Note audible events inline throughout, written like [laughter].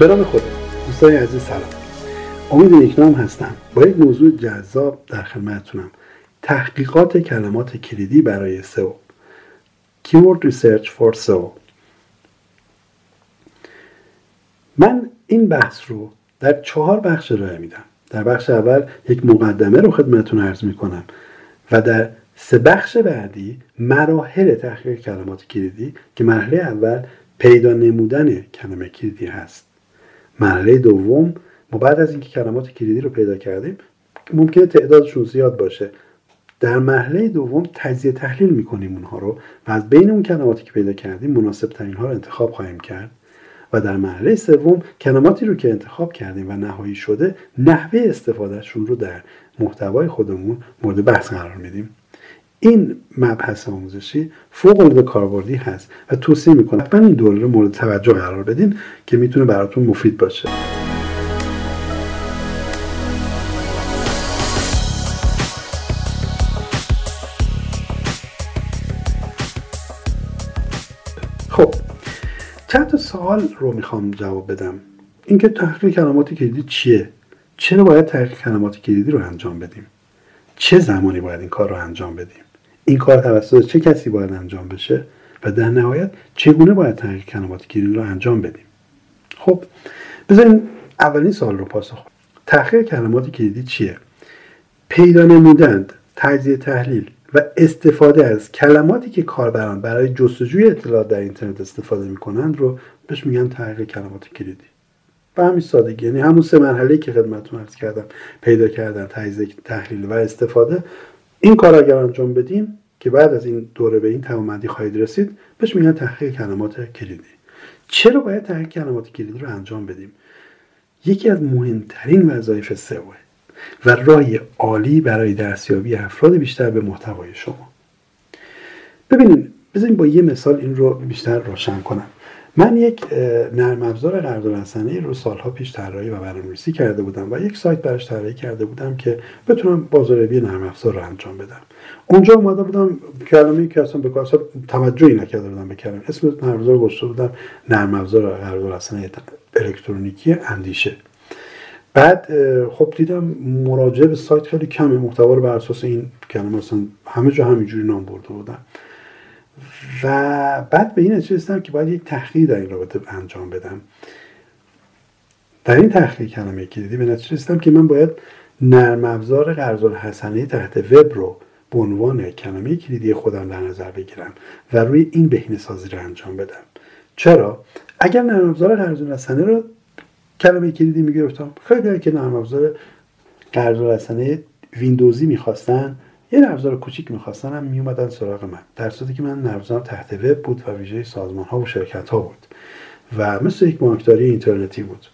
به نام خدا دوستان عزیز سلام. امید نیکنام هستم. با یک موضوع جذاب در خدمتتونم. تحقیقات کلمات کلیدی برای سئو. Keyword Research for SEO من این بحث رو در چهار بخش ارائه میدم. در بخش اول یک مقدمه رو خدمتتون عرض می‌کنم و در سه بخش بعدی مراحل تحقیق کلمات کلیدی که مرحله اول پیدا نمودن کلمه کلیدی هست. مرحله دوم ما بعد از اینکه کلمات کلیدی رو پیدا کردیم ممکنه تعدادشون زیاد باشه. در مرحله دوم تجزیه تحلیل می‌کنیم اونها رو و از بین اون کلماتی که پیدا کردیم مناسب ترین ها رو انتخاب خواهیم کرد. و در مرحله سوم کلماتی رو که انتخاب کردیم و نهایی شده نحوه استفادهشون رو در محتوای خودمون مورد بحث قرار میدیم. این مبحث آموزشی فوق العاده کاربردی هست و توصیه می‌کنم حتما این دوره رو مورد توجه قرار بدین که می‌تونه براتون مفید باشه. خب چند تا سوال رو می‌خوام جواب بدم. اینکه تحقیق کلمات کلیدی چیه؟ چرا باید تحقیق کلمات کلیدی رو انجام بدیم؟ چه زمانی باید این کار رو انجام بدیم؟ این کار توسط چه کسی باید انجام بشه؟ و در نهایت چگونه باید تحقیق کلمات کلیدی رو انجام بدیم؟ خب بذاریم اولین سوال رو پاسخ تحقیق کلمات کلیدی چیه؟ پیدا نمودن تجزیه تحلیل و استفاده از کلماتی که کاربران برای جستجوی اطلاعات در اینترنت استفاده می‌کنند رو بهش میگن تحقیق کلمات کلیدی به همین سادگی یعنی همون سه مرحله که خدمتتون عرض کردم پیدا کردن تجزیه تحلیل و استفاده این کار اگر انجام بدیم که بعد از این دوره به این توانمندی خواهید رسید بهش میگن تحقیق کلمات کلیدی. چرا باید تحقیق کلمات کلیدی رو انجام بدیم؟ یکی از مهمترین وظایف سئو و راهی عالی برای دستیابی افراد بیشتر به محتوای شما. ببینید بذاریم با یه مثال این رو بیشتر روشن کنم. من یک نرم افزار قرارداد رسانه رو سالها پیش طراحی و برنامه‌نویسی کرده بودم و یک سایت براش طراحی کرده بودم که بتونم بازاریابی نرم افزار رو انجام بدم. اونجا اومده بودم کلمه‌ای که اصلا به کار توجهی نکرده بودم به کلمه. اسم نرم افزار گذاشته بودم نرم افزار قرارداد رسانه الکترونیکی اندیشه. بعد خب دیدم مراجعه به سایت خیلی کمه محتوا رو بر اساس این کلمه مثلا همه جا همینجوری نام برده بودم و بعد به این نتیجه رسیدم که باید یک تحقیق در این رابطه انجام بدم. در این تحقیق کلمه کلیدی به نتیجه رسیدم که من باید نرم افزار قرض الحسنه تحت وب رو به عنوان کلمه کلیدی خودم در نظر بگیرم و روی این بهینه سازی رو انجام بدم. چرا؟ اگر نرم افزار قرض الحسنه رو کلمه کلیدی می‌گرفتم خیلی که نرم افزار قرض الحسنه ویندوزی می‌خواستن یه نرمافزار کوچیک می‌خواستن هم میومدن سراغ من در صورتی که من نرمافزارم تحت وب بود و ویژه سازمان ها و شرکت ها بود و مثل یک بانکداری اینترنتی بود.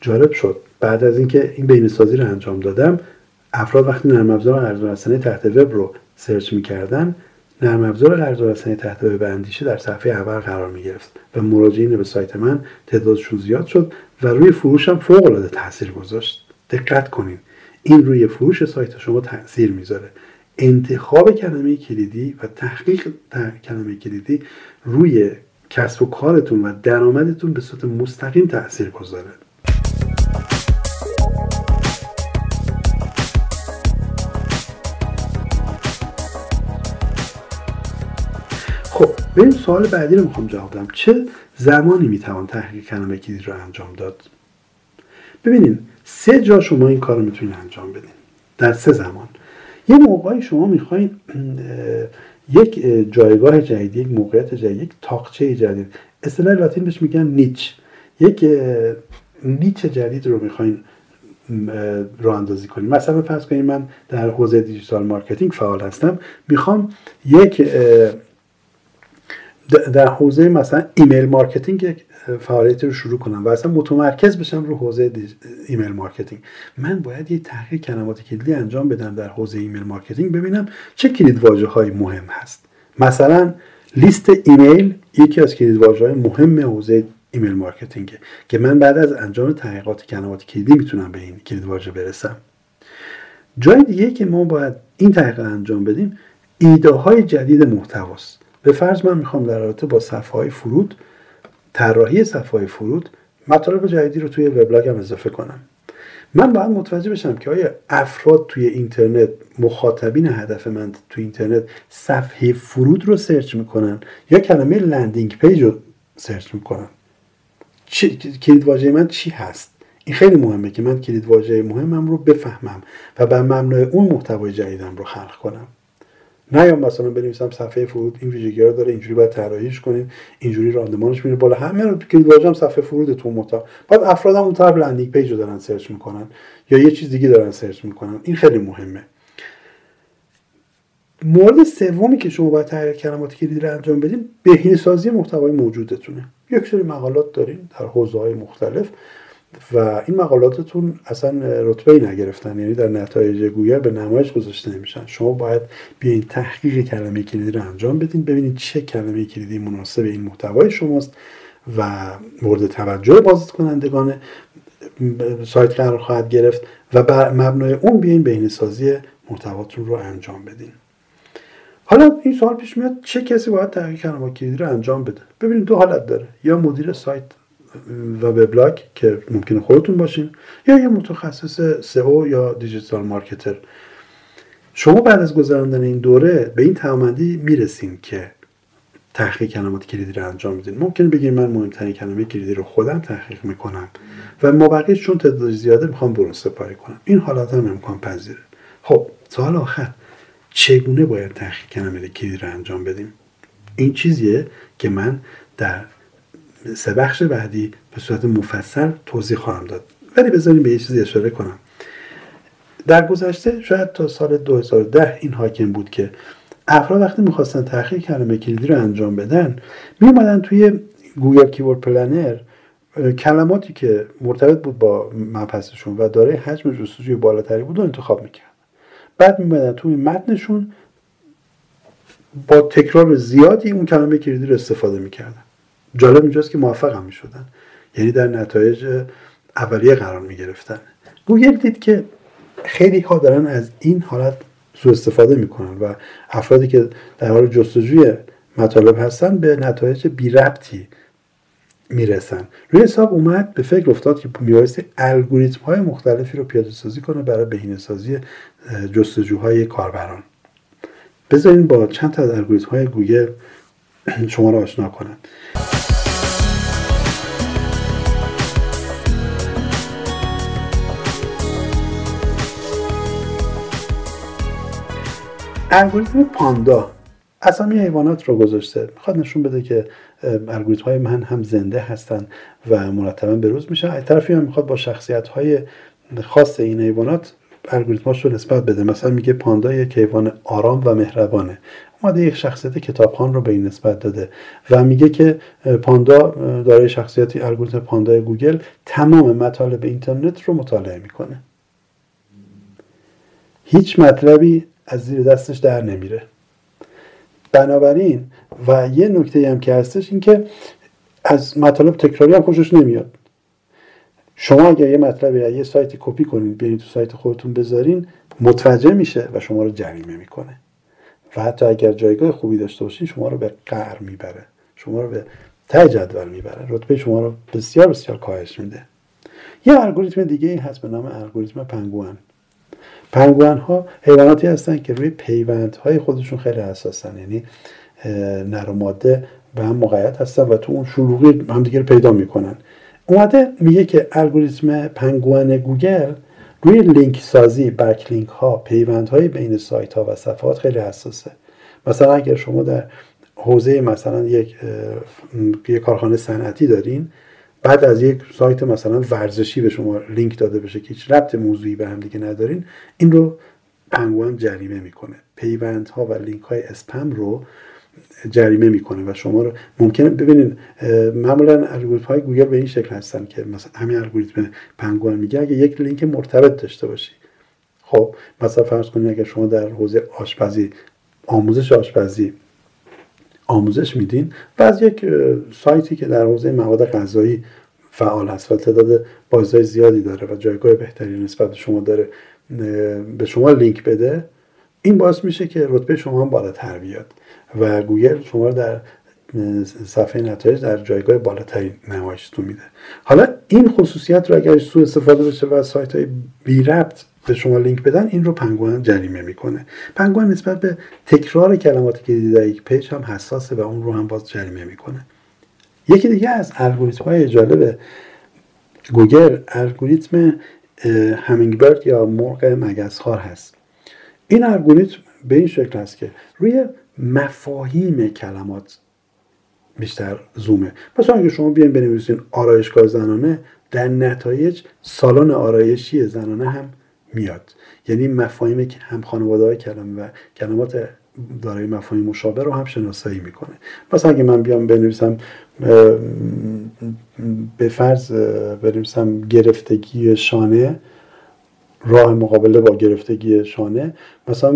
جالب شد. بعد از اینکه این بینسازی رو انجام دادم افراد وقتی نرم افزار قرض رسانه تحت وب رو سرچ می‌کردن نرم افزار قرض رسانه تحت وب اندیشه در صفحه اول قرار می‌گرفت و مراجعین به سایت من تعدادشون زیاد شد و روی فروشم فوق العاده تاثیر گذاشت. دقت کنین. این روی فروش سایت شما تاثیر می‌ذاره. انتخاب کلمه کلیدی و تحقیق کلمه کلیدی روی کسب و کارتون و درآمدتون به صورت مستقیم تاثیر گذاره. خب این سوال بعدی رو می‌خوام جواب بدم. چه زمانی می‌توان تحقیق کلمه کلیدی رو انجام داد؟ ببینید سه جا شما این کار رو می‌تونید انجام بدین. در سه زمان. یه موقعی شما می‌خواین یک جایگاه جدید یک موقعیت جدید یک تاقچه جدید. اصطلاح لاتین بهش میگن niche. یک niche جدید رو می‌خواین راه اندازی کنیم مثلا فرض کنید من در حوزه digital marketing فعال هستم. می‌خوام یک در حوزه مثلا email marketing یک فعالیتی رو شروع کنم و اصلا متمرکز بشم رو حوزه email marketing. من باید یه تحقیق کلمات کلیدی انجام بدم در حوزه email marketing ببینم چه کلید واژه های مهم هست. مثلا لیست ایمیل یکی از کلید واژه های مهم حوزه email marketing ه که من بعد از انجام تحقیقات کلمات کلیدی می‌تونم به این کلید واژه برسم. جای دیگه که ما باید این تحقیق انجام بدیم ایده های جدید محتواست. به فرض من می‌خوام در رابطه با صفحه های فرود طراحی صفحه های فرود مطالب جدیدی رو توی وبلاگم اضافه کنم. من باید متوجه بشم که آیا افراد توی اینترنت مخاطبین هدف من توی اینترنت صفحه فرود رو سرچ می‌کنن یا کلمه landing page رو سرچ می‌کنن؟ کلید واژه من چی هست؟ این خیلی مهمه که من کلید واژه مهمم رو بفهمم و بر مبنای اون محتوای جدیدم رو خلق کنم. نه یا مثلا بنویسم صفحه فرود این ویژگی رو داره اینجوری باید طراحیش کنین اینجوری راندمانش میره بالا همه رو کلید واژم صفحه فرود تو محتوا بعد افراد اون طرف landing page رو دارن سرچ می‌کنن یا یه چیز دیگه دارن سرچ می‌کنن. این خیلی مهمه. مورد سومی که شما باید تحقیق کلمات کلیدی رو انجام بدین بهینه سازی محتوای موجودتونه. یک سری مقالات دارین در حوزه های مختلف. و این مقالاتتون اصلا رتبه ای نگرفتن یعنی در نتایج گوگل به نمایش گذاشته نمیشن. شما باید بیاین تحقیق کلمه کلیدی رو انجام بدین ببینید چه کلمه کلیدی مناسب این محتوای شماست و مورد توجه بازدید کنندگان سایت قرار خواهد گرفت و بر مبنای اون بیاین بین سازی محتواتون رو انجام بدین. حالا این سوال پیش میاد چه کسی باید تحقیق کلمات کلیدی رو انجام بده؟ ببینید دو حالت داره. یا مدیر سایت و وبلاگ که ممکنه خودتون باشین یا یه متخصص سئو یا دیجیتال مارکتر. شما بعد از گذراندن این دوره به این توانمندی می‌رسین که تحقیق کلمات کلیدی رو انجام بدین ممکن بگیم من مهمترین کلمه کلیدی رو خودم تحقیق می‌کنم و مابقی چون تعداد زیاده می‌خوام برون سپاری کنم. این حالات هم امکان پذیره. خب سوال آخر. چگونه باید تحقیق کلمه کلیدی رو انجام بدیم؟ این چیزیه که من در سه بخش بعدی به صورت مفصل توضیح خواهم داد. ولی بذاریم به یه چیزی اشاره کنم. در گذشته شاید تا سال 2010 این حاکم بود که افراد وقتی می‌خواستن تحقیق کلمه کلیدی رو انجام بدن می توی Google Keyword Planner کلماتی که مرتبط بود با مبحثشون و دارای حجم جستجوی بالاتری بود رو انتخاب می‌کرد بعد میومدن توی متنشون با تکرار زیادی اون کلمه کلیدی رو استفاده می‌کردن. جالب اینجاست که موفق هم می‌شدن. یعنی در نتایج اولیه قرار می گرفتن گوگل دید که خیلی ها دارن از این حالت سوء استفاده می‌کنن و افرادی که در حال جستجوی مطالب هستن به نتایج بی ربطی می‌رسن. روی حساب اومد به فکر افتاد که میبایستی الگوریتم های مختلفی رو پیاده سازی کنه برای بهینه سازی جستجوهای کاربران. بذارین با چند تا از الگوریتم های گوگل [clears throat] شما رو آشنا کنم. الگوریتم پاندا اسامی حیوانات رو گذاشته. می‌خواد نشون بده که الگوریتم های من هم زنده هستن و مرتبا به روز میشن از طرفی هم می‌خواد با شخصیت های خاص این حیوانات الگوریتماش رو نسبت بده. مثلا میگه پاندا یک حیوان آرام و مهربانه. اومده یک شخصیت کتابخان رو به این نسبت داده و میگه که پاندا دارای شخصیتی الگوریتم پاندای گوگل تمام مطالب اینترنت رو مطالعه می‌کنه. هیچ مطلبی از زیر دستش در نمیره. بنابراین و یه نکته هم که هستش این که از مطالب تکراری هم خوشش نمیاد. شما اگر یه مطلبی یه سایتی کپی کنین بیاین تو سایت خودتون بذارین متوجه میشه و شما رو جریمه می‌کنه. و حتی اگر جایگاه خوبی داشته باشین شما رو به قهر می‌بره. شما رو به ته جدول می‌بره. رتبه شما رو بسیار بسیار کاهش میده. یه الگوریتم دیگه این هست به نام الگوریتم پنگوان پنگوان ها حیواناتی هستن که روی پیوند های خودشون خیلی حساسن. یعنی نر و ماده به هم مقید هستن و تو اون شلوغی هم دیگه پیدا می‌کنن. اومده میگه که الگوریتم پنگوان گوگل روی لینک سازی backlink ها پیوند های بین سایت ها و صفحات خیلی حساسه. مثلا اگر شما در حوزه مثلا یک یک کارخانه صنعتی دارین بعد از یک سایت مثلا ورزشی به شما لینک داده بشه که هیچ ربط موضوعی به هم دیگه ندارین این رو پنگوان جریمه می‌کنه. ها و لینک های اسپم رو جریمه می‌کنه و شما رو ممکنه ببینید معمولا الگوریتم های گوگل به این شکل هستن که مثلا همین الگوریتم پنگوان میگه اگه یک لینک مرتبط داشته باشی. خب مثلا فرض کنید اگر شما در حوزه آشپزی آموزش آشپزی آموزش میدین و از یک سایتی که در حوزه مواد غذایی فعال هست و تعداد بازدید زیادی داره و جایگاه بهتری نسبت به شما داره به شما لینک بده این باعث میشه که رتبه شما هم بالاتر بیاد و گوگل شما رو در صفحه نتایج در جایگاه بالاتری نمایشتون میده. حالا این خصوصیت رو اگر سوء استفاده بشه و سایت های بی ربط به شما لینک بدن این رو پنگوان جریمه می‌کنه. پنگوان نسبت به تکرار کلماتی که در یک page هم حساسه و اون رو هم باز جریمه می‌کنه. یکی دیگه از الگوریتم های جالب گوگل الگوریتم همینگبرد یا مرغ مگسخوار هست. این الگوریتم به این شکل است که روی مفاهیم کلمات بیشتر زومه. مثلا اگه شما بیاین بنویسین آرایشگاه زنانه در نتایج سالن آرایشی زنانه هم میاد. یعنی مفاهیم که هم خانواده های کلم و کلمات دارای مفاهیم مشابه رو هم شناسایی می‌کنه. مثلا اگه من بیام بنویسم به فرض بنویسم گرفتگی شانه راه مقابله با گرفتگی شانه. مثلا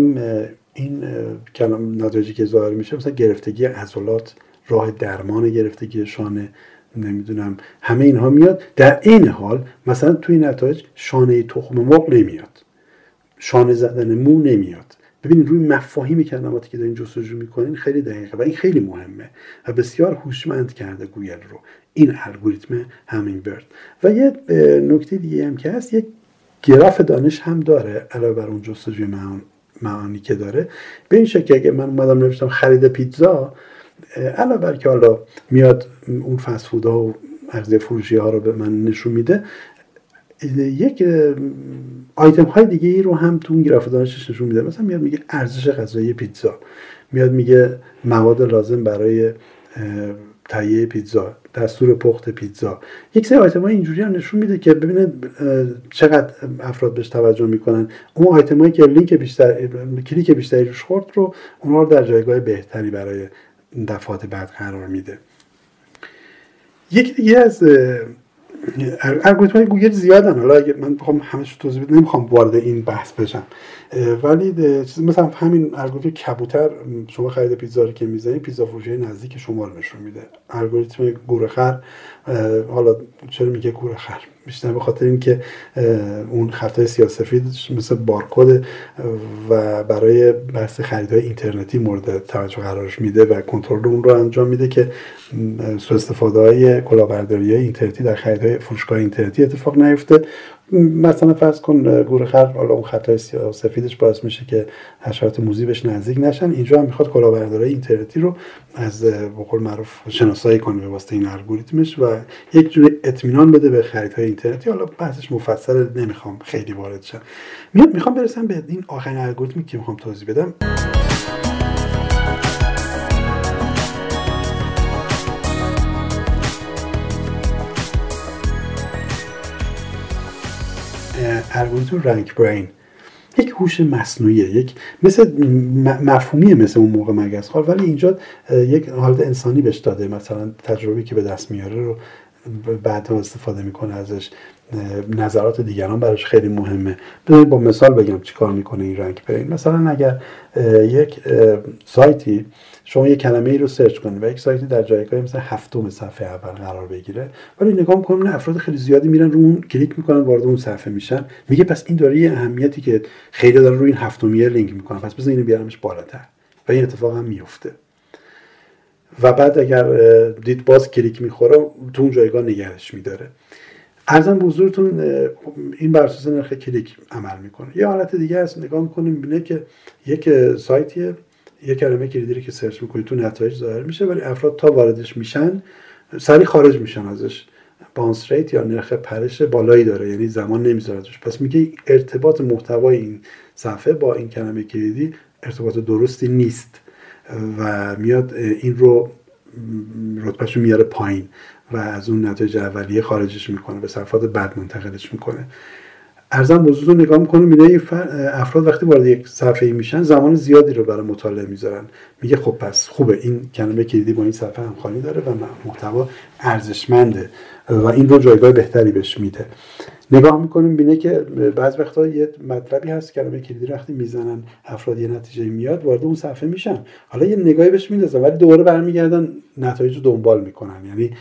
این کلام نتایجی که ظاهر میشه مثلا گرفتگی عضلات راه درمان گرفتگی شانه نمی‌دونم همه اینها میاد. در این حال مثلا توی نتایج شانه تخم مرغ نمیاد. شانه زدن مو نمیاد. ببینید روی مفاهیم کلماتی که دارین جستجو می‌کنین خیلی دقیقه و این خیلی مهمه و بسیار هوشمند کرده گوگل رو. این الگوریتم همین برد. و یه نکته دیگه هم که هست یک گراف دانش هم داره علاوه بر اون جستجوی معانی که داره. به این شکل اگه من اومدم نوشتم خرید پیتزا علاوه بر که حالا میاد اون فست ها و عرضه فروشی ها رو به من نشون میده یک آیتم های دیگه ای رو هم تو اون گراف دانشش نشون میده. مثلا میاد میگه ارزش غذایی پیتزا. میاد میگه مواد لازم برای تهیه پیتزا. دستور پخت پیتزا. یک سری آیتم های اینجوری هم نشون میده که ببینه چقدر افراد بهش توجه می‌کنن. اون آیتم هایی که لینک بیشتر کلیک بیشتری روش خورد رو اونها رو در جایگاه بهتری برای دفعات بعد قرار میده. یکی دیگه از الگوریتم گوگل زیادن. حالا اگه من بخوام همش توضیح بدم نمی‌خوام وارد این بحث بشم. ولی مثلا همین الگوریتم کبوتر شما خرید پیتزا رو که می‌زنید پیتزا فروشی نزدیک شما رو نشون میده. الگوریتم گورخر حالا چرا میگه گورخر بیشتر به خاطر اینکه اون خطای سیاسفید مثل بارکد و برای بحث خریدهای اینترنتی مورد توجه قرارش میده و کنترل اون رو انجام میده که سوء استفاده های کلاهبرداری اینترنتی در خریدهای فروشگاه اینترنتی اتفاق نیفته. مثلا فرض کن گورخر حالا اون خطای سفیدش باعث میشه که حشرات موزی بهش نزدیک نشن. اینجا هم می‌خواد کلاهبرداری اینترنتی رو از بقول معروف شناسایی کنه به واسطه این الگوریتمش و یک جوری اطمینان بده به خریدهای اینترنتی. حالا بحثش مفصل نمی‌خوام خیلی وارد شم می‌خوام برسم به این آخرین الگوریتمی که می‌خوام توضیح بدم. الگوریتم رنک برین. یک هوش مصنوعیه یک مثل مفهومیه مثل اون موقع مگسخوار ولی اینجا یک حالت انسانی بهش داده. مثلا تجربی که به دست میاره رو بعدها استفاده می‌کنه ازش. نظرات دیگران براش خیلی مهمه. بذارید با مثال بگم چیکار می‌کنه این رنگ برین. مثلا اگر یک سایتی شما یک کلمه ای رو سرچ کنید و یک سایتی در جایگاه مثلا هفتم صفحه اول قرار بگیره. ولی نگاه می‌کنم افراد خیلی زیادی میرن رو اون کلیک می‌کنن وارد اون صفحه میشن. میگه پس این داره یه اهمیتی که خیلی داره روی این هفتمیه کلیک می‌کنه. پس بذار اینو بیارمش بالاتر. و این اتفاق هم میفته و بعد اگر دید باز کلیک می‌خوره تو اون جایگاه نگرش میداره. عرضم به حضورتون این بر اساس نرخ کلیک عمل می‌کنه. یه حالت دیگه هست نگاه می‌کنیم می‌بینه که یک سایتیه. یه کلمه کلیدی که سرچ می‌کنید تو نتایج ظاهر میشه ولی افراد تا واردش میشن سریع خارج میشن ازش. بانس ریت یا نرخ پرش بالایی داره یعنی زمان نمی‌ذاره پس میگه ارتباط محتوای این صفحه با این کلمه کلیدی ارتباط درستی نیست و میاد این رو رتبهش رو میاره پایین و از اون نتایج اولیه خارجش می‌کنه به صفحات بعد منتقلش می‌کنه. ارزم رو نگاه می‌کنه میده افراد وقتی وارد یک صفحه میشن زمان زیادی رو برای مطالعه می‌ذارن. میگه خب پس خوبه این کلمه کلیدی با این صفحه همخوانی داره و محتوا ارزشمنده و این رو جایگاه بهتری بهش میده. نگاه می‌کنیم بینه که بعض وقتا یه مطلبی هست کلمه کلیدی وقتی می‌زنن افراد یه نتیجه میاد وارد اون صفحه میشن. حالا یه نگاهی بهش میندازن ولی دوباره برمیگردن نتایج رو دنبال می‌کنن. یعنی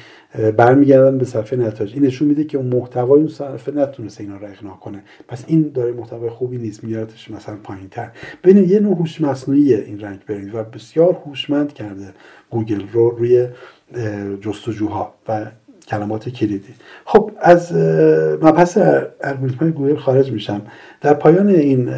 برمیگردن به صفحه نتایج. این نشون میده که اون محتوای اون صفحه نتونسته اینا رو اقناع کنه. پس این داره محتوای خوبی نیست میارتش مثلا پایین تر ببینید یه نوع هوش مصنوعی این RankBrain و بسیار هوشمند کرده گوگل رو روی جستجوها و کلمات کلیدی. خب از مبحث الگوریتم گوگل خارج میشم. در پایان این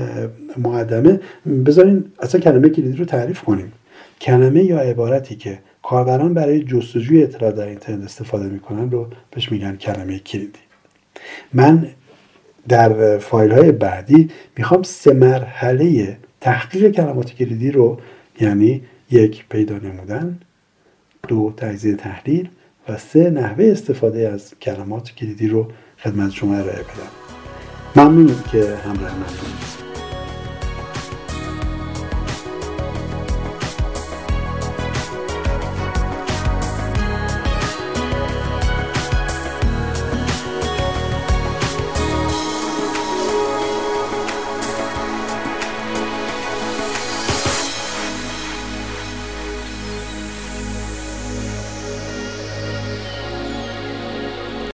مقدمه بذارین اصلا کلمه کلیدی رو تعریف کنیم. کلمه یا عبارتی که کاربران برای جستجوی اطلاعات در اینترنت استفاده می‌کنن رو بهش میگن کلمه کلیدی. من در فایل های بعدی می‌خوام سه مرحله تحقیق کلمات کلیدی رو یعنی یک پیدا نمودن دو تجزیه تحلیل و سه نحوه استفاده از کلمات کلیدی رو خدمت شما ارائه بدم. ممنونم که همراه من بودید.